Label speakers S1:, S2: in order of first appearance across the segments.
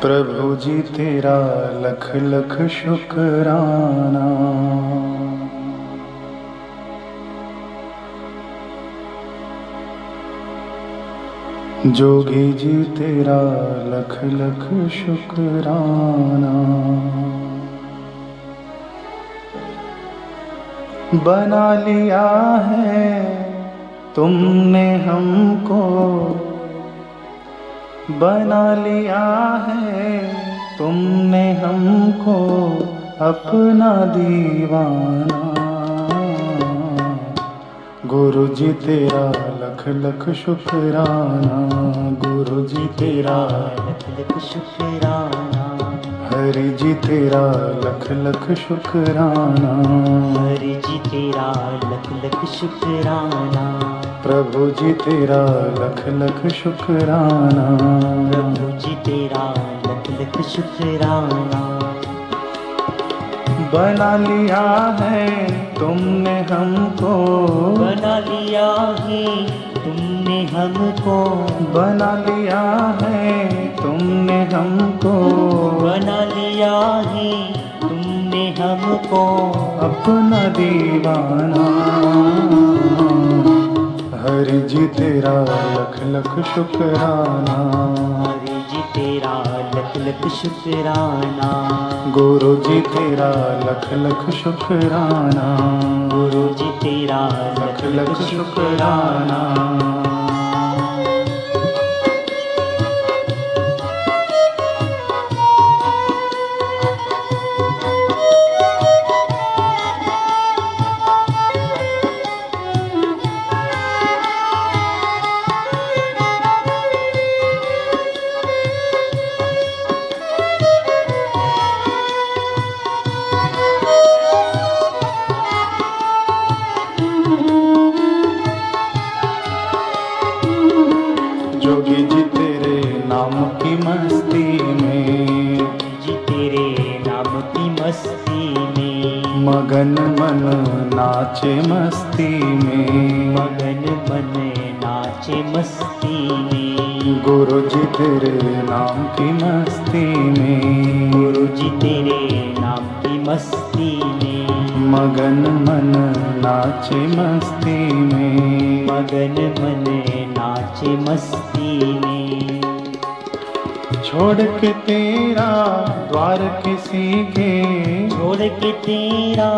S1: प्रभु जी, तेरा लख लख शुक्राना। जोगी जी, तेरा लख लख शुक्राना। बना लिया है तुमने हमको। बना लिया है। तुमने हमको अपना दीवाना। गुरु जी तेरा लख लख शुक्राना। गुरु जी तेरा
S2: लख लख शुक्राना।
S1: हरि जी तेरा लख लख शुक्राना।
S2: हरि जी तेरा लख लख शुक्राना।
S1: प्रभु जी तेरा लख लख शुक्राना।
S2: प्रभु जी तेरा लख लख शुक्राना।
S1: बना लिया है तुमने हमको।
S2: बना लिया है तुमने हमको।
S1: बना लिया है तुमने हमको।
S2: बना लिया है तुमने हमको।
S1: अपना दीवाना। हरि जी तेरा लख लख शुक्राना।
S2: हरि जी तेरा लख लख शुक्राना।
S1: गुरु जी तेरा लख लख शुक्राना।
S2: गुरु जी तेरा
S1: लख लख शुक्राना। मस्ती में। मगन मन नाचे मस्ती में। गुरु जी तेरे नाम की मस्ती में।
S2: गुरु जी तेरे नाम की मस्ती में।
S1: मगन मन नाचे मस्ती में।
S2: मगन मन नाचे मस्ती में।
S1: छोड़ के तेरा द्वार किसी के
S2: छोड़ के तेरा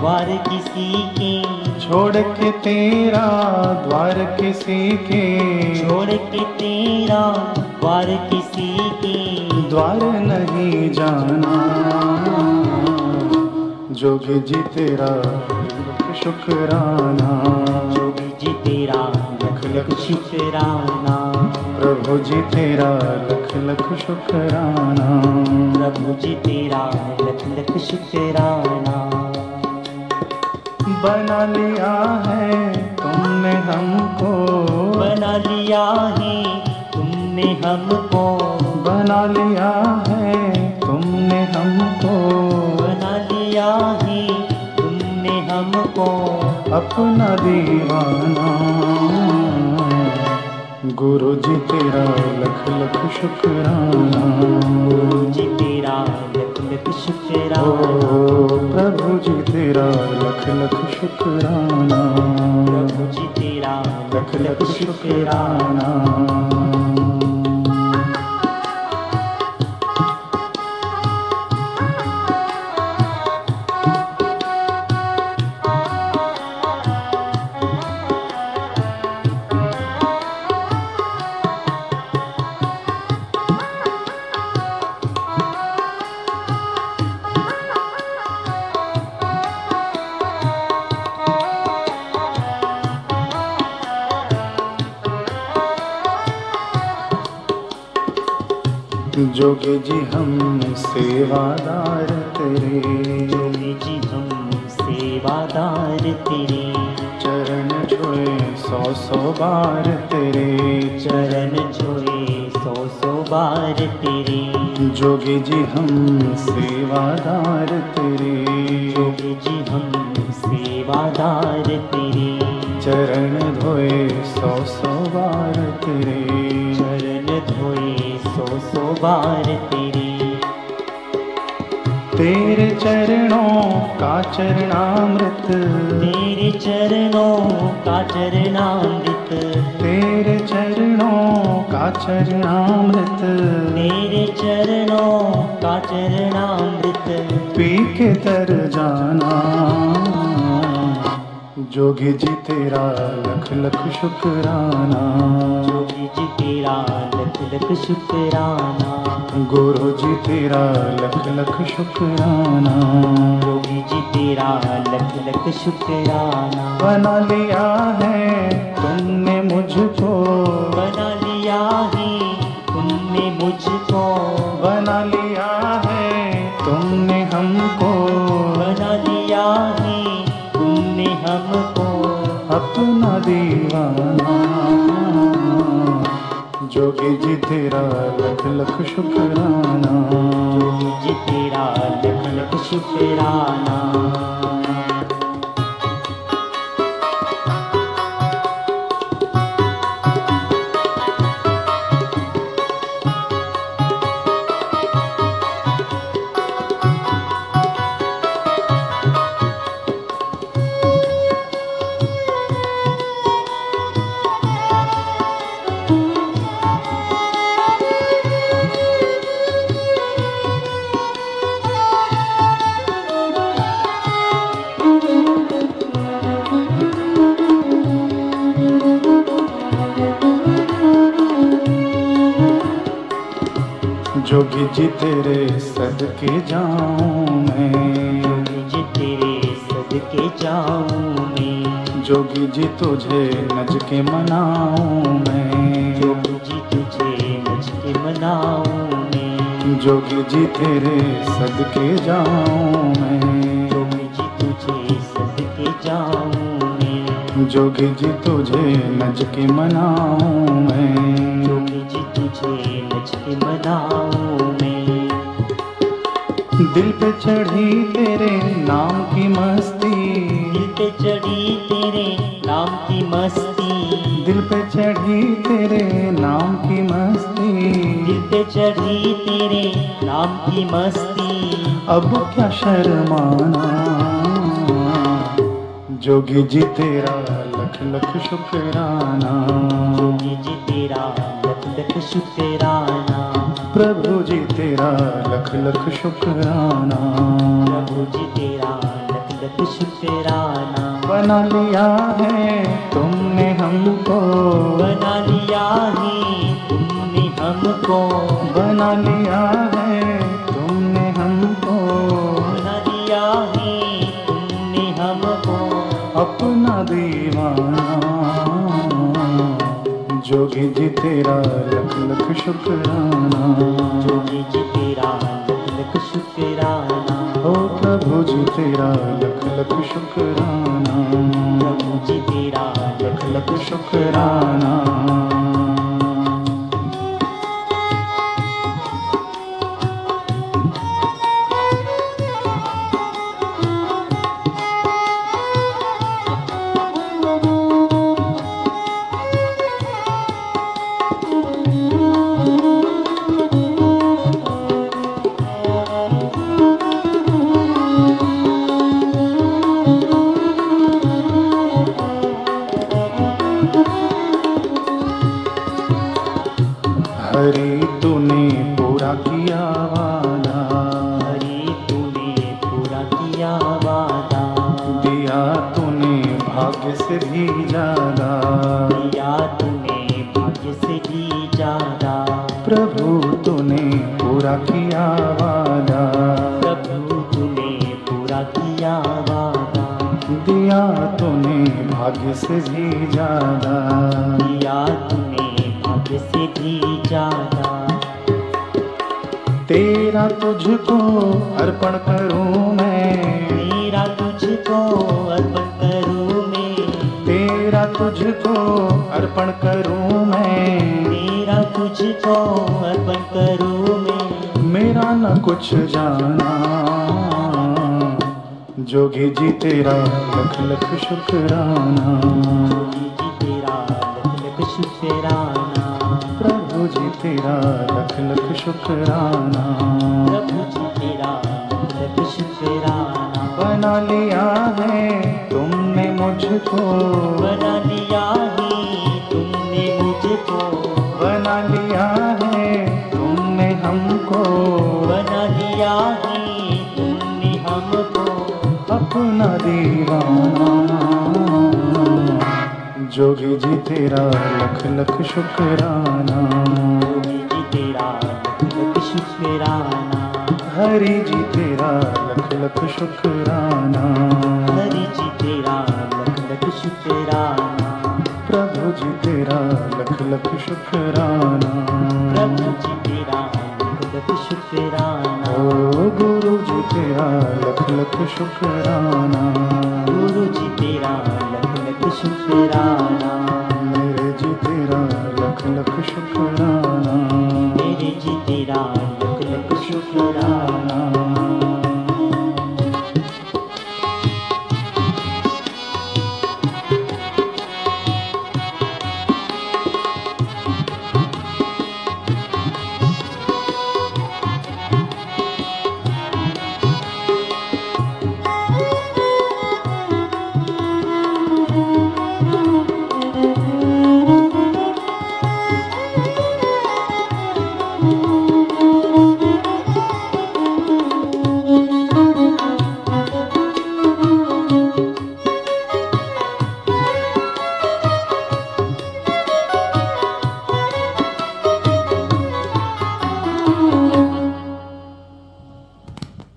S2: द्वार किसी के।
S1: छोड़ के तेरा द्वार किसी के।
S2: छोड़ के तेरा द्वार किसी के।
S1: द्वार नहीं जाना। जोगी जी तेरा शुक्राना।
S2: जोगी जी तेरा लख लख शुक्राना।
S1: प्रभु जी तेरा लख लख शुक्राना।
S2: प्रभु जी तेरा लख लख शुक्राना।
S1: बना लिया है तुमने हमको।
S2: बना लिया है तुमने हमको।
S1: बना लिया है तुमने हमको।
S2: बना लिया है तुमने हमको।
S1: अपना दीवाना। गुरु जी तेरा लख लख शुक्राना।
S2: गुरु जी तेरा लख लख शुक्राना।
S1: प्रभु जी तेरा लख लख शुक्राना।
S2: प्रभु जी तेरा
S1: लख लख शुक्राना। जोगी जी हम सेवादार तेरे।
S2: जोगी जी हम सेवादार तेरे।
S1: चरण छुए सौ सौ बार तेरे।
S2: चरण छुए सौ सौ बार तेरे।
S1: जोगी जी हम सेवादार तेरे।
S2: जोगी जी हम
S1: चरणों का चरणामृत।
S2: तेरे चरणों का चरणामृत।
S1: तेरे चरणों का चरणामृत।
S2: तेरे चरणों का चरणामृत।
S1: पी के तर जोगी जी तेरा लख लख शुक्राना।
S2: जोगी जी तेरा लख लख शुक्राना।
S1: गुरु जी तेरा लख लख शुक्राना।
S2: जोगी जी तेरा लख लख शुक्राना।
S1: बना लिया है तुमने मुझको।
S2: बना लिया है तुमने मुझको।
S1: बना लिया जोगी जी तेरा लख लख शुक्राना।
S2: जी तेरा लख लख शुक्राना।
S1: जोगी जी तेरे सदके जाऊँ मैं।
S2: जोगी जी तेरे सदके जाऊँ मैं।
S1: जोगी जी तुझे नज के मनाऊं मैं।
S2: जोगी जी तुझे मुझ के मनाऊं मैं।
S1: जोगी जी तेरे सदके जाऊँ मैं।
S2: जोगी जी तुझे सदके जाऊँ मैं।
S1: जोगी जी तुझे नज के मनाऊं मैं। दिल पे चढ़ी तेरे नाम की मस्ती।
S2: दिल पे चढ़ी तेरे नाम की मस्ती।
S1: दिल पे चढ़ी तेरे नाम की मस्ती।
S2: दिल पे चढ़ी तेरे नाम की मस्ती।
S1: अब क्या शर्माना। जोगी जी तेरा लख लख शुक्राना।
S2: जोगी जी तेरा लख लख शुक्राना।
S1: लख लख शुक्राना।
S2: प्रभु जी तेरा लख लख शुक्राना।
S1: बना लिया है तुमने हमको।
S2: बना लिया है तुमने हमको।
S1: बना लिया है तुमने हमको।
S2: बना लिया है तुमने हमको।
S1: अपना दीवाना। जोगी जी तेरा लख लख शुक्राना
S2: जोगी जी तेरा लख लख शुक्राना
S1: ओ प्रभु जी तेरा लख लख शुक्राना
S2: प्रभु जी तेरा लख
S1: लख शुक्राना हरि तूने पूरा किया वादा।
S2: हरि तूने पूरा किया वादा।
S1: दिया तूने भाग्य से भी ज़्यादा।
S2: दिया तूने भाग्य से भी ज़्यादा।
S1: प्रभु तूने पूरा किया वादा।
S2: प्रभु तूने पूरा किया वादा।
S1: दिया तूने भाग्य से भी ज़्यादा।
S2: दिया तूने भाग्य से भी ज़्यादा
S1: तेरा तुझको अर्पण करूँ मैं।
S2: मेरा तुझको अर्पण करूँ मैं।
S1: तेरा तुझको अर्पण करूँ मैं।
S2: मेरा तुझको अर्पण करूँ मैं।
S1: मेरा न कुछ जाना। जोगी जी तेरा लख लख शुक्राना।
S2: जोगी जी तेरा लख लख शुक्राना।
S1: तेरा लख लख शुक्राना।
S2: प्रभु जी तेरा लख शुक्राना।
S1: बना लिया है तुमने मुझको।
S2: बना लिया ही तुमने मुझको।
S1: बना लिया है तुमने हमको।
S2: बना लिया ही तुमने हमको।
S1: अपना दीवाना। जोगी जी तेरा लख लख शुक्राना।
S2: शुक्राना।
S1: हरि जी तेरा लख लख शुक्राना।
S2: हरि जी तेरा लख लख शुक्राना।
S1: प्रभु जी तेरा लख लख शुक्राना।
S2: प्रभु जी तेरा लख लख शुक्राना।
S1: ओ गुरु जी तेरा लख लख शुक्राना।
S2: गुरु जी तेरा लख लख शुक्राना।
S1: मेरे जी तेरा लख लख शुक्राना।
S2: मेरे जी तेरा